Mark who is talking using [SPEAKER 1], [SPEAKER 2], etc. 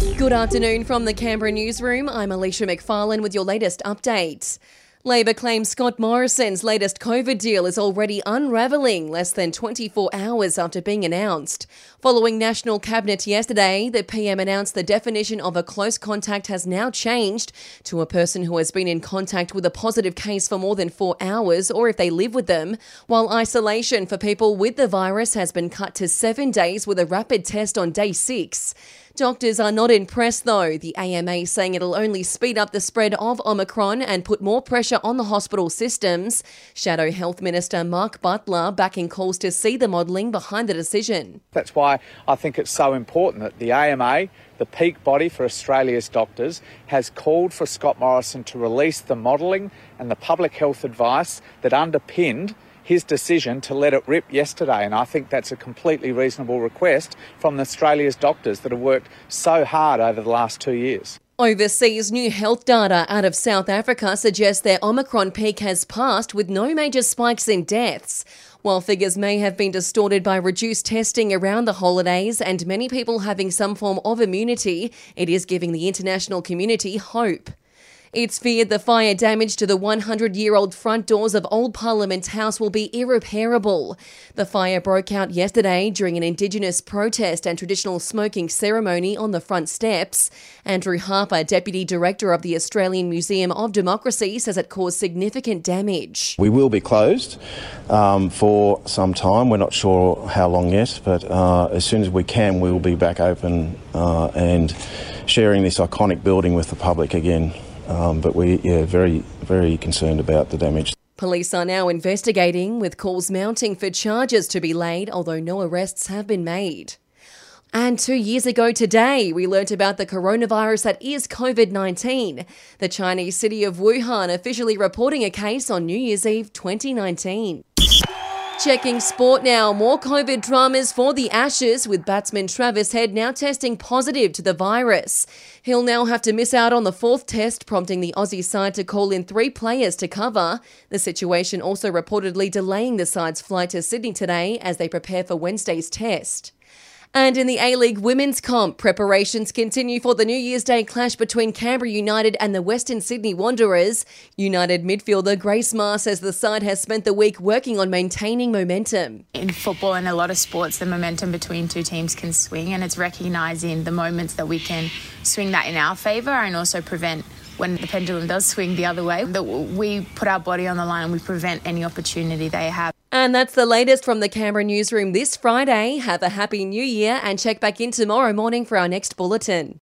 [SPEAKER 1] Good afternoon from the Canberra newsroom. I'm Alicia McFarlane with your latest update. Labor claims Scott Morrison's latest COVID deal is already unravelling less than 24 hours after being announced. Following National Cabinet yesterday, the PM announced the definition of a close contact has now changed to a person who has been in contact with a positive case for more than four hours or if they live with them, while isolation for people with the virus has been cut to seven days with a rapid test on day six. Doctors are not impressed though, the AMA saying it'll only speed up the spread of Omicron and put more pressure on the hospital systems. Shadow Health Minister Mark Butler backing calls to see the modelling behind the decision.
[SPEAKER 2] That's why I think it's so important that the AMA, the peak body for Australia's doctors, has called for Scott Morrison to release the modelling and the public health advice that underpinned his decision to let it rip yesterday. And I think that's a completely reasonable request from Australia's doctors that have worked so hard over the last two years.
[SPEAKER 1] Overseas new health data out of South Africa suggests their Omicron peak has passed with no major spikes in deaths. While figures may have been distorted by reduced testing around the holidays and many people having some form of immunity, it is giving the international community hope. It's feared the fire damage to the 100 year old front doors of Old Parliament House will be irreparable. The fire broke out yesterday during an Indigenous protest and traditional smoking ceremony on the front steps. Andrew Harper, Deputy Director of the Australian Museum of Democracy, says it caused significant damage.
[SPEAKER 3] We will be closed um, for some time. We're not sure how long yet, but uh, as soon as we can, we will be back open uh, and sharing this iconic building with the public again. Um, but we, yeah, very, very concerned about the damage.
[SPEAKER 1] Police are now investigating, with calls mounting for charges to be laid, although no arrests have been made. And two years ago today, we learnt about the coronavirus that is COVID 19. The Chinese city of Wuhan officially reporting a case on New Year's Eve 2019. Checking sport now. More COVID dramas for the Ashes, with batsman Travis Head now testing positive to the virus. He'll now have to miss out on the fourth test, prompting the Aussie side to call in three players to cover. The situation also reportedly delaying the side's flight to Sydney today as they prepare for Wednesday's test. And in the A League Women's Comp, preparations continue for the New Year's Day clash between Canberra United and the Western Sydney Wanderers. United midfielder Grace Maher says the side has spent the week working on maintaining momentum.
[SPEAKER 4] In football and a lot of sports, the momentum between two teams can swing, and it's recognising the moments that we can swing that in our favour and also prevent when the pendulum does swing the other way, that we put our body on the line and we prevent any opportunity they have.
[SPEAKER 1] And that's the latest from the Canberra newsroom this Friday. Have a happy new year and check back in tomorrow morning for our next bulletin.